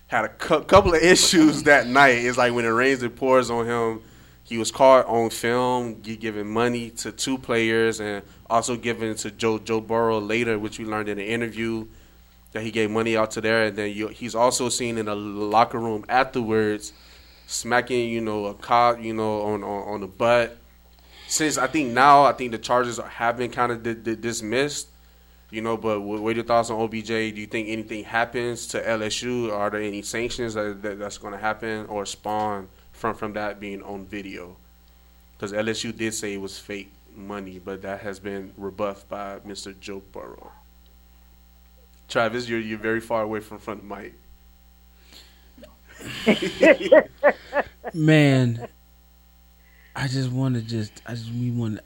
had a cou- couple of issues that night. It's like when it rains, it pours on him. He was caught on film giving money to two players and also giving to Joe Joe Burrow later, which we learned in an interview that he gave money out to there. And then you, he's also seen in the locker room afterwards smacking, you know, a cop, you know, on on, on the butt. Since I think now, I think the charges have been kind of di- di- dismissed. You know, but what are your thoughts on OBJ? Do you think anything happens to LSU? Are there any sanctions that, that that's going to happen or spawn from from that being on video? Because LSU did say it was fake money, but that has been rebuffed by Mr. Joe Burrow. Travis, you're you're very far away from front of mic. (laughs) Man, I just want to just I just we want to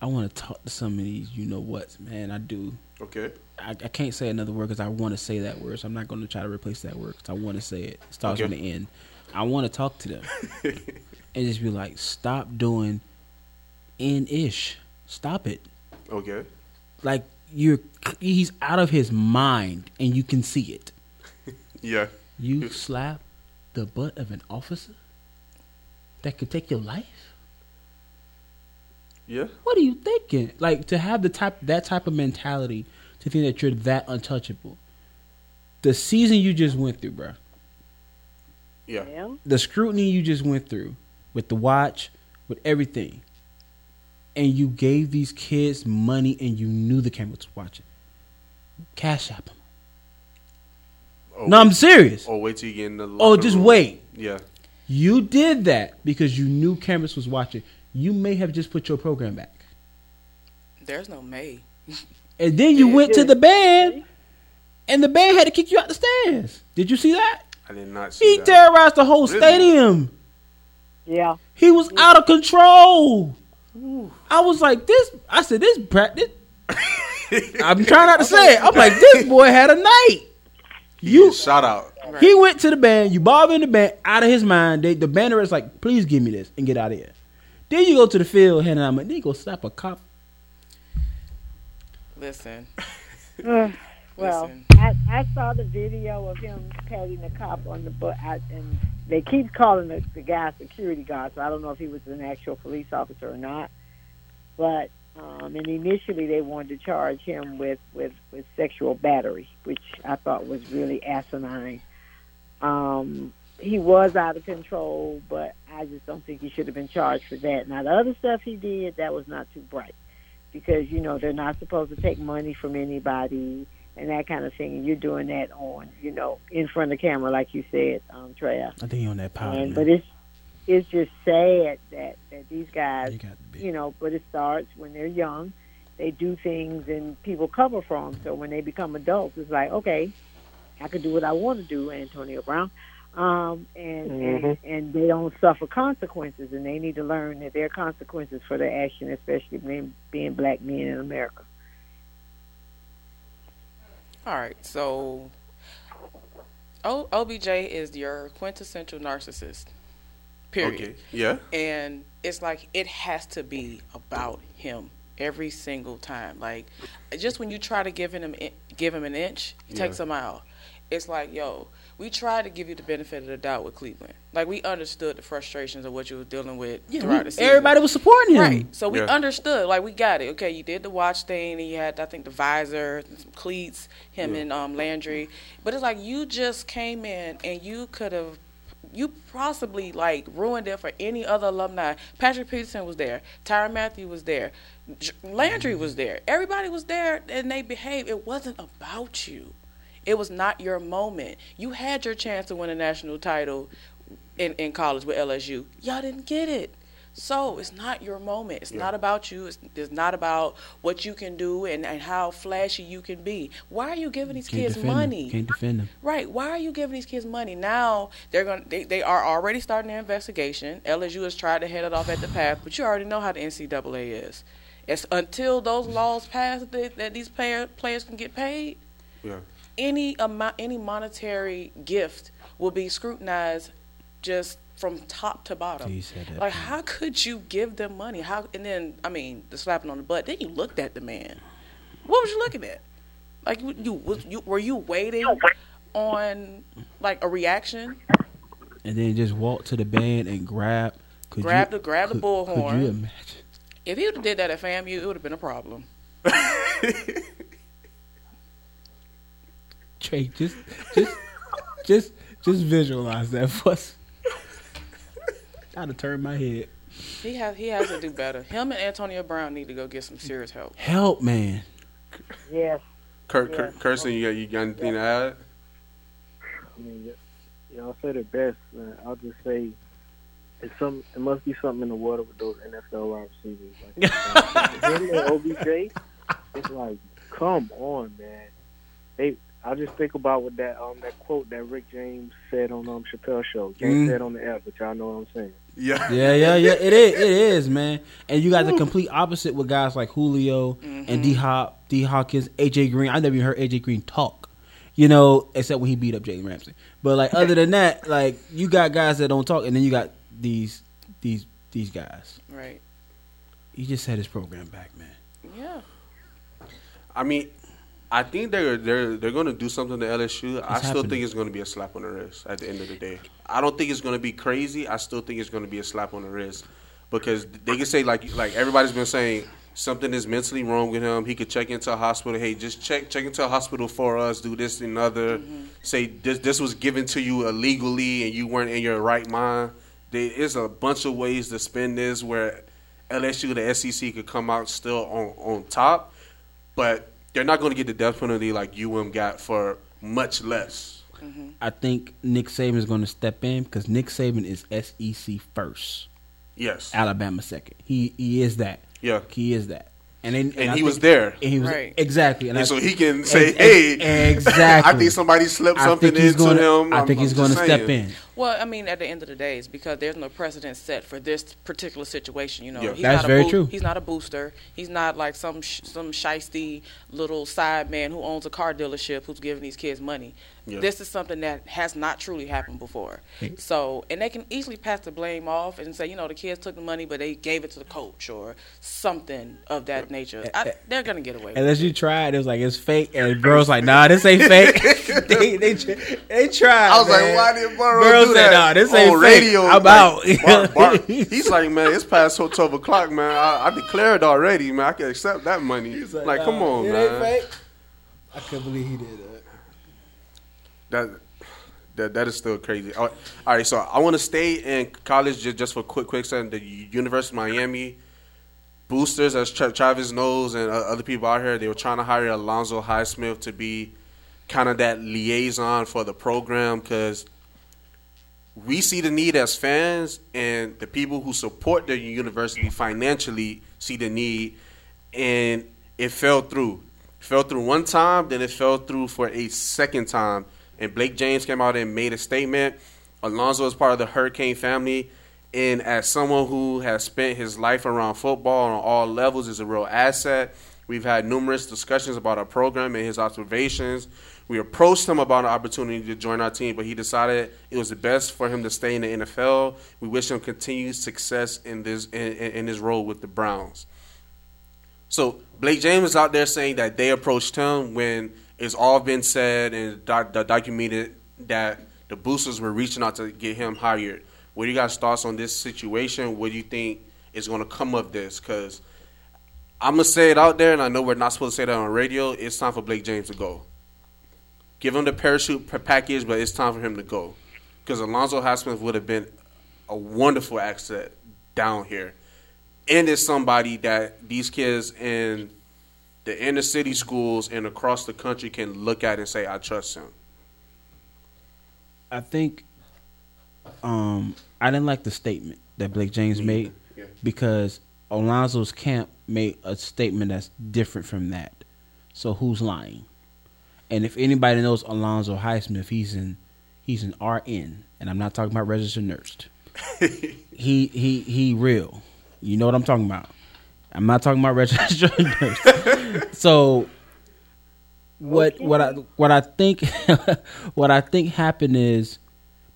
I want to talk to some of these you know what's man I do. Okay. I, I can't say another word because I want to say that word, so I'm not going to try to replace that word because I want to say it. It starts Okay. with an I want to talk to them (laughs) and just be like, stop doing N ish. Stop it. Okay. Like you're he's out of his mind and you can see it. (laughs) Yeah. You slap the butt of an officer that could take your life. Yeah. What are you thinking? Like to have the type that type of mentality to think that you're that untouchable. The season you just went through, bro. Yeah. The scrutiny you just went through with the watch, with everything. And you gave these kids money and you knew the camera was watching. Cash app them. Or oh, No, I'm serious. Oh, wait till you get in the. Oh, just room. wait. Yeah. You did that because you knew cameras was watching. You may have just put your program back. There's no May. (laughs) And then you went to the band, and the band had to kick you out the stands. Did you see that? I did not see He that. terrorized the whole Really? stadium. Yeah. He was out of control. I was like, this. I said, this practice. (laughs) I'm trying not to say it. I'm like, (laughs) this boy had a night. You shout out. He went to the band. You bothering the band out of his mind. They, the banner is like, please give me this and get out of here. Then you go to the field, handing out money. Then you go slap a cop. Listen. (laughs) Uh, well, Listen. I, I saw the video of him patting the cop on the butt, I, and they keep calling the, the guy security guard. So I don't know if he was an actual police officer or not. But um, and initially they wanted to charge him with with with sexual battery, which I thought was really asinine. Um, he was out of control, but I just don't think he should have been charged for that. Now the other stuff he did, that was not too bright because you know they're not supposed to take money from anybody and that kind of thing. And you're doing that on, you know, in front of the camera, like you said, um, Treya. I think he on that powder. And but it's it's just sad that that these guys, you know, but it starts when they're young, they do things and people cover for them. So when they become adults, it's like, okay, I can do what I want to do, Antonio Brown. Um, and, and Mhm. and they don't suffer consequences, and they need to learn that there are consequences for their action, especially being being black men in America. All right, so o- OBJ is your quintessential narcissist. Period. Okay. Yeah. And it's like it has to be about him every single time. Like just when you try to give him give him an inch, he Yeah. takes a mile. It's like, yo, we tried to give you the benefit of the doubt with Cleveland. Like we understood the frustrations of what you were dealing with Yeah, throughout we- the season. everybody was supporting him. Right. So we Yeah. understood. Like we got it. Okay, you did the watch thing, and you had I think the visor, some cleats, him Yeah. and um, Landry. But it's like you just came in and you could have. You possibly like ruined it for any other alumni. Patrick Peterson was there. Tyrann Mathieu was there. Landry was there. Everybody was there, and they behaved. It wasn't about you. It was not your moment. You had your chance to win a national title in, in college with LSU. Y'all didn't get it. So it's not your moment. It's not about you. It's, it's not about what you can do and, and how flashy you can be. Why are you giving these Can't kids money? Him. Can't defend them. Right. Why are you giving these kids money? Now they're going they, they are already starting their investigation. LSU has tried to head it off at the path, but you already know how the NCAA is. It's until those laws pass that, that these player, players can get paid Yeah. Any amount, any monetary gift will be scrutinized just from top to bottom. He said that. Like, how could you give them money? How and then, I mean, the slapping on the butt. Then you looked at the man. What was you looking at? Like, you, you was you were you waiting on like a reaction? And then just walk to the band and grab. Could Grab you, the- grab the bullhorn. Could you imagine? If he would have did that at FAMU, it would have been a problem. (laughs) Trey, just, just, just, just visualize that for us. I'd have turned my head. He has he has to do better. Him and Antonio Brown need to go get some serious help. Help, man. Yes. Kurt, Yeah. Kurt Kirsten, you got you got anything to add? I mean, y- y'all said it best. Man. I'll just say it's some. It must be something in the water with those NFL wide receivers. Like, (laughs) him OBJ, it's like, come on, man. They. I just think about what that um that quote that Rick James said on um Chappelle show. Can't Mm. say it on the air, but y'all know what I'm saying. Yeah. Yeah, (laughs) yeah, yeah. It is. It is, man. And you got the complete opposite with guys like Julio and D Hop, D Hawkins, AJ Green. I never even heard AJ Green talk. You know, except when he beat up Jalen Ramsey. But like other than that, like you got guys that don't talk, and then you got these these these guys. Right. He just had his program back, man. Yeah. I mean, I think they're they're they're going to do something to LSU. I still happening. think it's going to be a slap on the wrist at the end of the day. I don't think it's going to be crazy. I still think it's going to be a slap on the wrist because they can say like like everybody's been saying something is mentally wrong with him. He could check into a hospital. Hey, just check check into a hospital for us. Do this and other. Mm-hmm. Say this this was given to you illegally and you weren't in your right mind. There is a bunch of ways to spin this where LSU the SEC could come out still on on top, but they're not going to get the death penalty like UM got for much less. I think Nick Saban is going to step in because Nick Saban is SEC first, Yes. Alabama second. He he is that. Yeah. he is that. And then, And I he was there. And he was Right. exactly. And I- so he can say, ex- "Hey, (laughs) exactly." (laughs) I think somebody slipped something into gonna- him. I think I'm he's going to step in. Well, I mean, at the end of the day, it's because there's no precedent set for this particular situation. You know, Yeah. he's That's not a very boo- true. He's not a booster. He's not like some sh- some shisty little side man who owns a car dealership who's giving these kids money. Yeah. This is something that has not truly happened before. Mm-hmm. So, and they can easily pass the blame off and say, you know, the kids took the money, but they gave it to the coach or something of that nature. I, they're gonna get away. with it. Unless you tried, it was like it's fake, and Burrow's like, "Nah, this ain't fake." (laughs) (laughs) they, they tr- they tried. I was man. like, why did Burrow, Burrow do said, that "Nah, this ain't on fake. radio?" I'm Like, out." Bart- Bart- he's like, man, it's past twelve o'clock, man. I, I declared already, man. I can accept that money. like, come on, it man. ain't fake. I couldn't believe he did that. That that that is still crazy. All all right, so I want to stay in college just, just for quick quick second. The University of Miami boosters, as Tra- Travis knows, and uh, other people out here, they were trying to hire Alonzo Highsmith to be kind of that liaison for the program because we see the need as fans, and the people who support the university financially see the need, and it fell through. Fell through one time, then it fell through for a second time. And Blake James came out and made a statement. Alonzo is part of the Hurricane family. And as someone who has spent his life around football on all levels, is a real asset. We've had numerous discussions about our program and his observations. We approached him about an opportunity to join our team, but he decided it was the best for him to stay in the NFL. We wish him continued success in this in, in, his role with the Browns. So Blake James is out there saying that they approached him when it's all been said and doc- documented that the boosters were reaching out to get him hired. What are you guys' thoughts on this situation? What do you think is going to come of this? Because I'm gonna say it out there, and I know we're not supposed to say that on radio. It's time for Blake James to go. Give him the parachute package, but it's time for him to go. Because Alonzo Highsmith would have been a wonderful asset down here, and it's somebody that these kids in the inner city schools and across the country can look at and say, "I trust him." I think um, I didn't like the statement that Blake James made Yeah. because Alonzo's camp made a statement that's different from that. So who's lying? And if anybody knows Alonzo Highsmith, he's in he's an RN, and I'm not talking about registered nurse. (laughs) he he he real. You know what I'm talking about. I'm not talking about (laughs) registered nurse. so what what I what I think (laughs) what I think happened is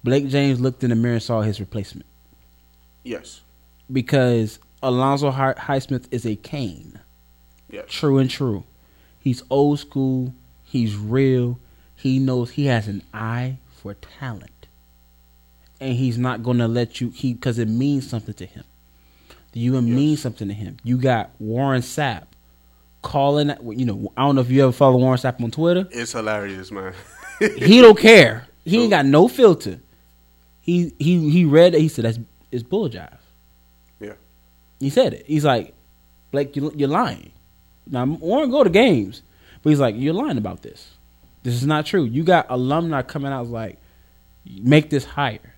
Blake James looked in the mirror and saw his replacement Yes. because Alonzo Hi- Highsmith is a cane. Yes. True and true. He's old school. He's real. He knows he has an eye for talent, and he's not going to let you. He because it means something to him. The UN means something to him. You got Warren Sapp calling. You know, I don't know if you ever follow Warren Sapp on Twitter. It's hilarious, man. (laughs) he don't care. (laughs) He ain't got no filter. He he he read it. He said that's it's bull jive. Yeah. He said it. He's like, Blake, you, you're lying. Now, Warren go to games, but he's like, you're lying about this. This is not true. You got alumni coming out like, make this higher.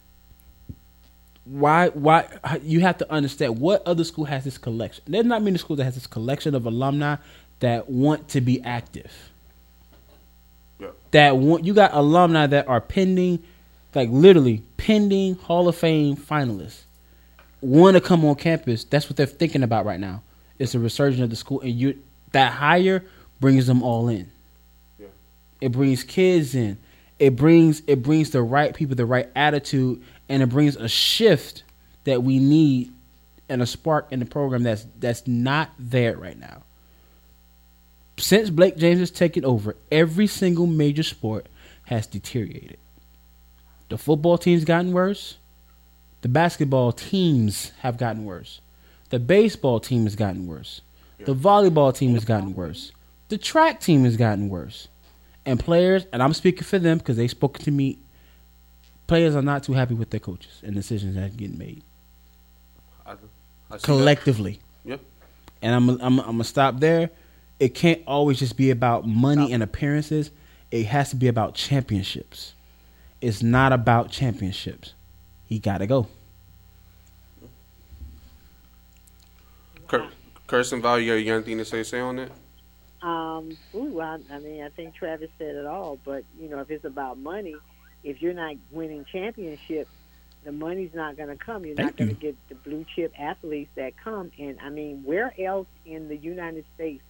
Why? Why? You have to understand what other school has this collection. There's not many schools that has this collection of alumni that want to be active. Yeah. That want you got alumni that are pending, like literally pending Hall of Fame finalists want to come on campus, that's what they're thinking about right now. It's a resurgence of the school, and you that hire brings them all in. Yeah. It brings kids in. It brings it brings the right people, the right attitude, and it brings a shift that we need and a spark in the program that's that's not there right now. Since Blake James has taken over, every single major sport has deteriorated. The football team's gotten worse. The basketball teams have gotten worse. The baseball team has gotten worse. The volleyball team has gotten worse. The track team has gotten worse. And players, and I'm speaking for them because they spoke to me, players are not too happy with their coaches and decisions that are getting made I, I see that. collectively. Yep. And I'm I'm I'm gonna stop there. It can't always just be about money and appearances. It has to be about championships. It's not about championships. He got to go. Kir- Kirsten Val, you got you got anything to say say on that? Um, ooh, I, I mean, I think Travis said it all. But you know, if it's about money, if you're not winning championships, the money's not going to come. You're not Thank going you. to get the blue chip athletes that come. And I mean, where else in the United States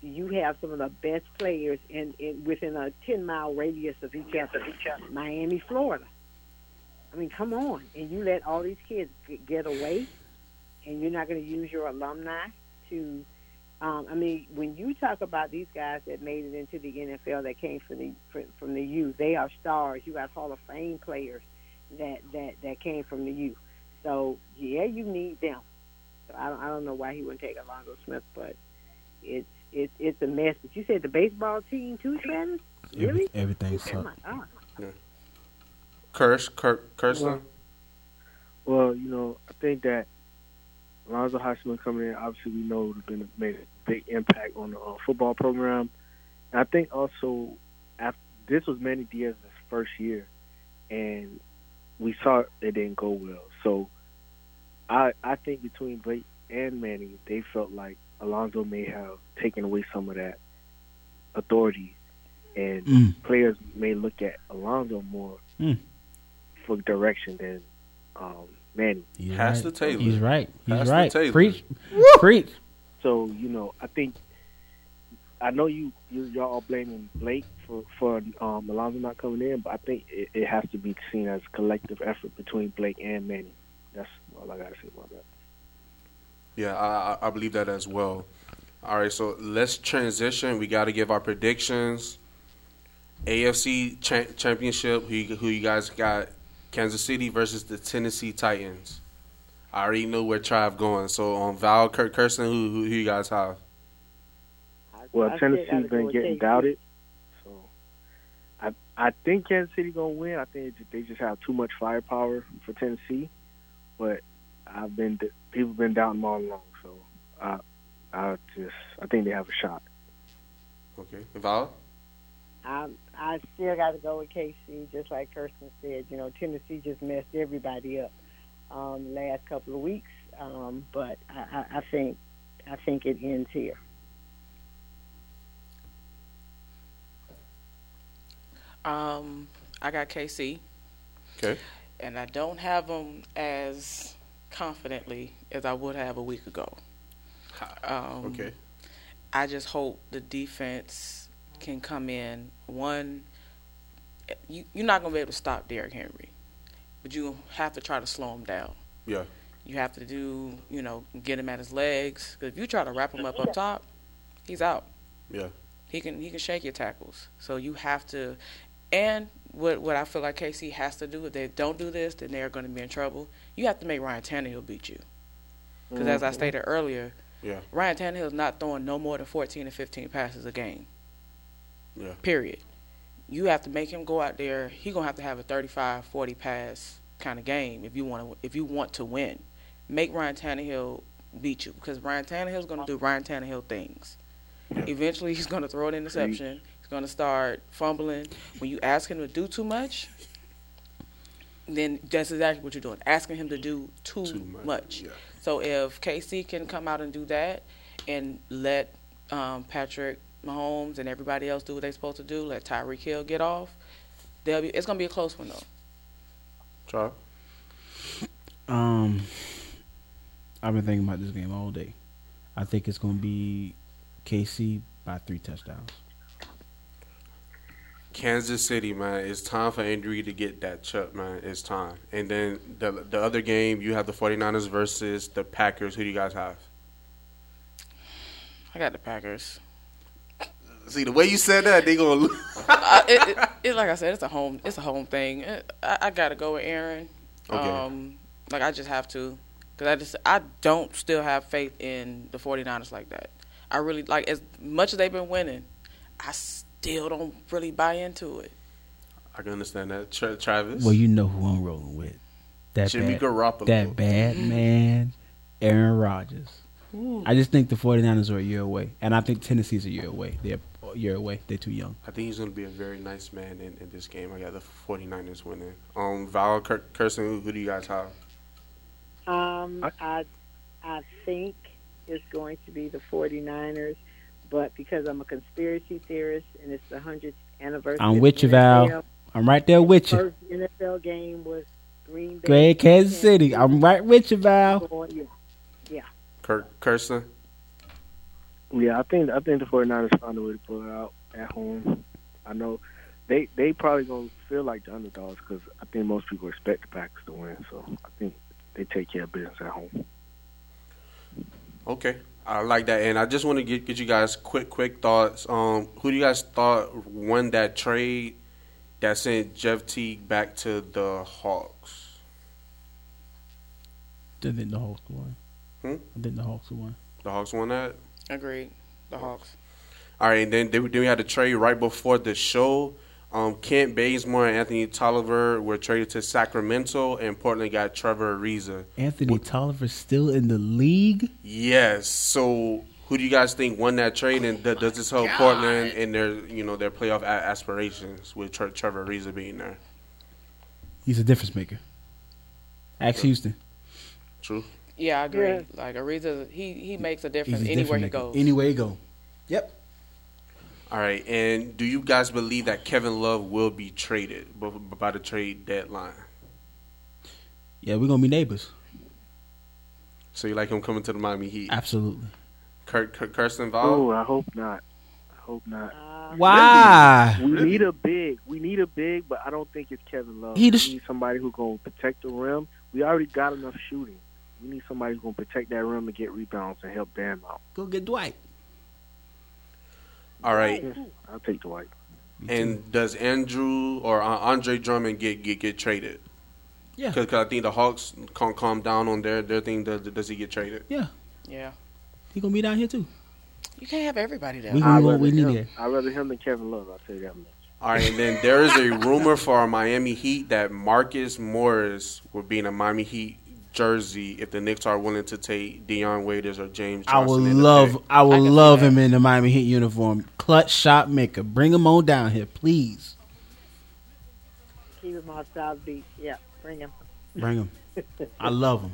do you have some of the best players in, in within a 10 mile radius of each other? Miami, Florida. I mean, come on. And you let all these kids get away, and you're not going to use your alumni to. Um, I mean, when you talk about these guys that made it into the NFL that came from the from, from the U, they are stars. You got Hall of Fame players that that that came from the U. So yeah, you need them. So I don't I don't know why he wouldn't take Alonzo Smith, but it's it's it's a mess. But you said the baseball team too, Travis? Really? Everything Oh my God. Kirsch, Kir- Kirsten. Well, well, you know, I think that Alonzo Highsmith coming in, obviously we know it would have been made a big impact on the uh, football program. And I think also after this was Manny Diaz's first year, and we saw it didn't go well. So I I think between Blake and Manny, they felt like Alonzo may have taken away some of that authority, and Mm. players may look at Alonzo more Mm. for direction than um, Manny. He's Pass right. Taylor. He's right. He's Pass the right. Taylor. Preach. Preach. So you know, I think I know you, you y'all are blaming Blake for for um, Alonzo not coming in, but I think it, it has to be seen as a collective effort between Blake and Manny. That's all I gotta say about that. Yeah, I, I- I believe that as well. All right, so let's transition. We got to give our predictions. AFC cha- Championship. Who you, who you guys got? Kansas City versus the Tennessee Titans. I already know where Trav going. So on Val Kirk Kirsten, who, who who you guys have? Well, I Tennessee's been getting KC. doubted, so I I think Kansas City gonna win. I think they just have too much firepower for Tennessee, but I've been people been doubting them all along. So I I just I think they have a shot. Okay, Val. I I still got to go with KC, just like Kirsten said. You know, Tennessee just messed everybody up um, last couple of weeks, um, but I, I, I think I think it ends here. Um, I got KC, Okay. and I don't have them as confidently as I would have a week ago. Um, Okay. I just hope the defense can come in. One, you, you're not going to be able to stop Derrick Henry, but you have to try to slow him down. Yeah. You have to do, you know, get him at his legs. 'Cause if you try to wrap him up up top, he's out. Yeah. He can he can shake your tackles. So you have to, and what what I feel like KC has to do if they don't do this, then they're going to be in trouble. You have to make Ryan Tannehill beat you. Because as I Mhm. stated earlier, Yeah. Ryan Tannehill is not throwing no more than 14 to 15 passes a game. Yeah. Period. You have to make him go out there. He gonna have to have a 35, 40 pass kind of game if you want to if you want to win. Make Ryan Tannehill beat you because Ryan Tannehill's gonna do Ryan Tannehill things. Eventually, he's gonna throw an interception. He's gonna start fumbling. When you ask him to do too much, then that's exactly what you're doing. Asking him to do too, much. So if KC can come out and do that, and let um, Patrick Mahomes and everybody else do what they're supposed to do, let Tyreek Hill get off, they'll be. It's gonna be a close one though. Trav. Um, I've been thinking about this game all day. I think it's going to be KC by three touchdowns. Kansas City, man, it's time for Andrew to get that chip, man. It's time. And then the the other game, you have the 49ers versus the Packers. Who do you guys have? I got the Packers. See, the way you said that, they going to lose. uh, it, it, it, like I said, it's a home. It's a home thing. It, I, I gotta go with Aaron. Okay. Um, like I just have to, because I just I don't still have faith in the 49ers like that. I really like as much as they've been winning, I still don't really buy into it. I can understand that. Tra- Travis? Well, you know who I'm rolling with. That Jimmy bad, Garoppolo. That bad man, Aaron Rodgers. Ooh. I just think the 49ers are a year away. And I think Tennessee's a year away. They're a year away. They're too young. I think he's going to be a very nice man in, in this game. I got the 49ers winning. Um, Val Kir- Kirsten, who, who do you guys have? Um, I I think it's going to be the 49ers, but because I'm a conspiracy theorist and it's the 100th anniversary. I'm with you, Val. I'm right there with you. First NFL game was Green Bay. Great Kansas City. I'm right with you, Val. Yeah. yeah. Kirk, Kirsten? Yeah, I think I think the 49ers found a way to pull it out at home. I know they they probably gonna feel like the underdogs because I think most people expect the Packers to win. So I think they take care of business at home. Okay. I like that. And I just want to get, get you guys quick, quick thoughts. Um, who do you guys thought won that trade that sent Jeff Teague back to the Hawks? I think the Hawks won. Hmm? I think the Hawks won. The Hawks won that? Agreed. The Hawks. All right, and then then we had a trade right before the show. Um, Kent Bazemore and Anthony Tolliver were traded to Sacramento, and Portland got Trevor Ariza. Anthony Tolliver's still in the league. Yes. So, who do you guys think won that trade, and th- does this help Portland in their you know their playoff a- aspirations with Tre- Trevor Ariza being there? He's a difference maker. Ask Houston. True. Yeah, I agree. Yeah. Like Ariza, he he makes a difference a anywhere he goes. Anywhere he go. Yep. All right, and do you guys believe that Kevin Love will be traded b- b- by the trade deadline? Yeah, we're gonna be neighbors. So you like him coming to the Miami Heat? Absolutely. Kurt, Kurt Kirsten Oh, I hope not. I hope not. Uh, Why? We need a big. We need a big, but I don't think it's Kevin Love. He we just- need somebody who's going to protect the rim. We already got enough shooting. We need somebody who's going to protect that rim and get rebounds and help Bam out. Go get Dwight. All right. Yes, I'll take Dwight. And does Andrew or uh, Andre Drummond get get, get traded? Yeah. Because I think the Hawks can't calm down on their their thing. Does, does he get traded? Yeah. Yeah, He gonna be down here too. you can't have everybody there. We I'd rather we need him. I'd rather him than Kevin Love. I'll tell you that much. All right, and then there is a rumor for our Miami Heat that Marcus Morris will be in a Miami Heat jersey if the Knicks are willing to take Dion Waiters or James. I would love. I would can love him in the Miami Heat uniform. Clutch shot maker. Bring him on down here, please. Keep him on South Beach. Yeah, bring him. Bring him. (laughs) I love him.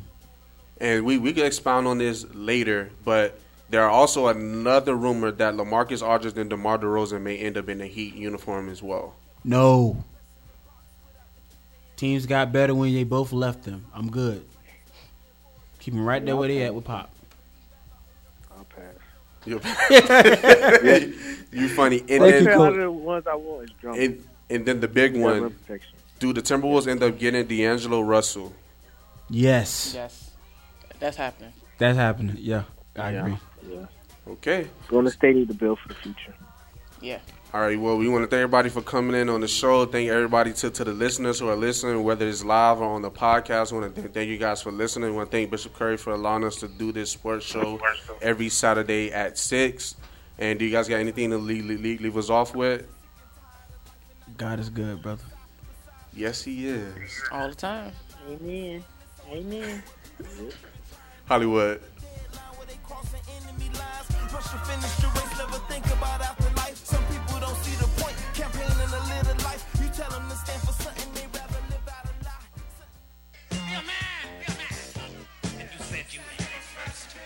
And we we can expound on this later, but there are also another rumor that LaMarcus Aldridge and DeMar DeRozan may end up in the Heat uniform as well. No. Teams got better when they both left them. I'm good. Keep them right there where they at with Pop. I'll pass. You, (laughs) you funny. And Thank then, you, One of the ones I want is Drummond. and, and then the big He one. Do the Timberwolves end up getting D'Angelo Russell? Yes. Yes, that's happening. That's happening. Yeah. I Yeah. agree. Yeah. Okay. Golden State need to build for the future. Yeah. All right. Well, we want to thank everybody for coming in on the show. Thank everybody to, to the listeners who are listening, whether it's live or on the podcast. We want to thank you guys for listening. We want to thank Bishop Curry for allowing us to do this sports show every Saturday at six. And do you guys got anything to leave, leave, leave us off with? God is good, brother. Yes, he is. All the time. Amen. Amen. Hollywood.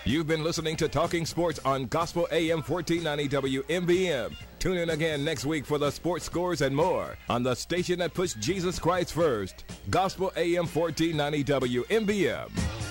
You've been listening to Talking Sports on Gospel AM 1490 WMBM. Tune in again next week for the sports scores and more on the station that puts Jesus Christ first. Gospel AM 1490 WMBM.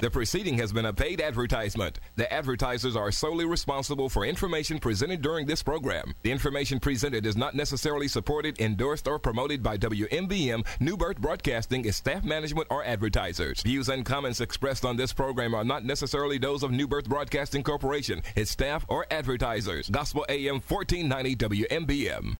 The. Proceeding has been a paid advertisement. The advertisers are solely responsible for information presented during this program. The information presented is not necessarily supported, endorsed, or promoted by WMBM, New Birth Broadcasting, its staff management, or advertisers. Views and comments expressed on this program are not necessarily those of New Birth Broadcasting Corporation, its staff, or advertisers. Gospel AM 1490 WMBM.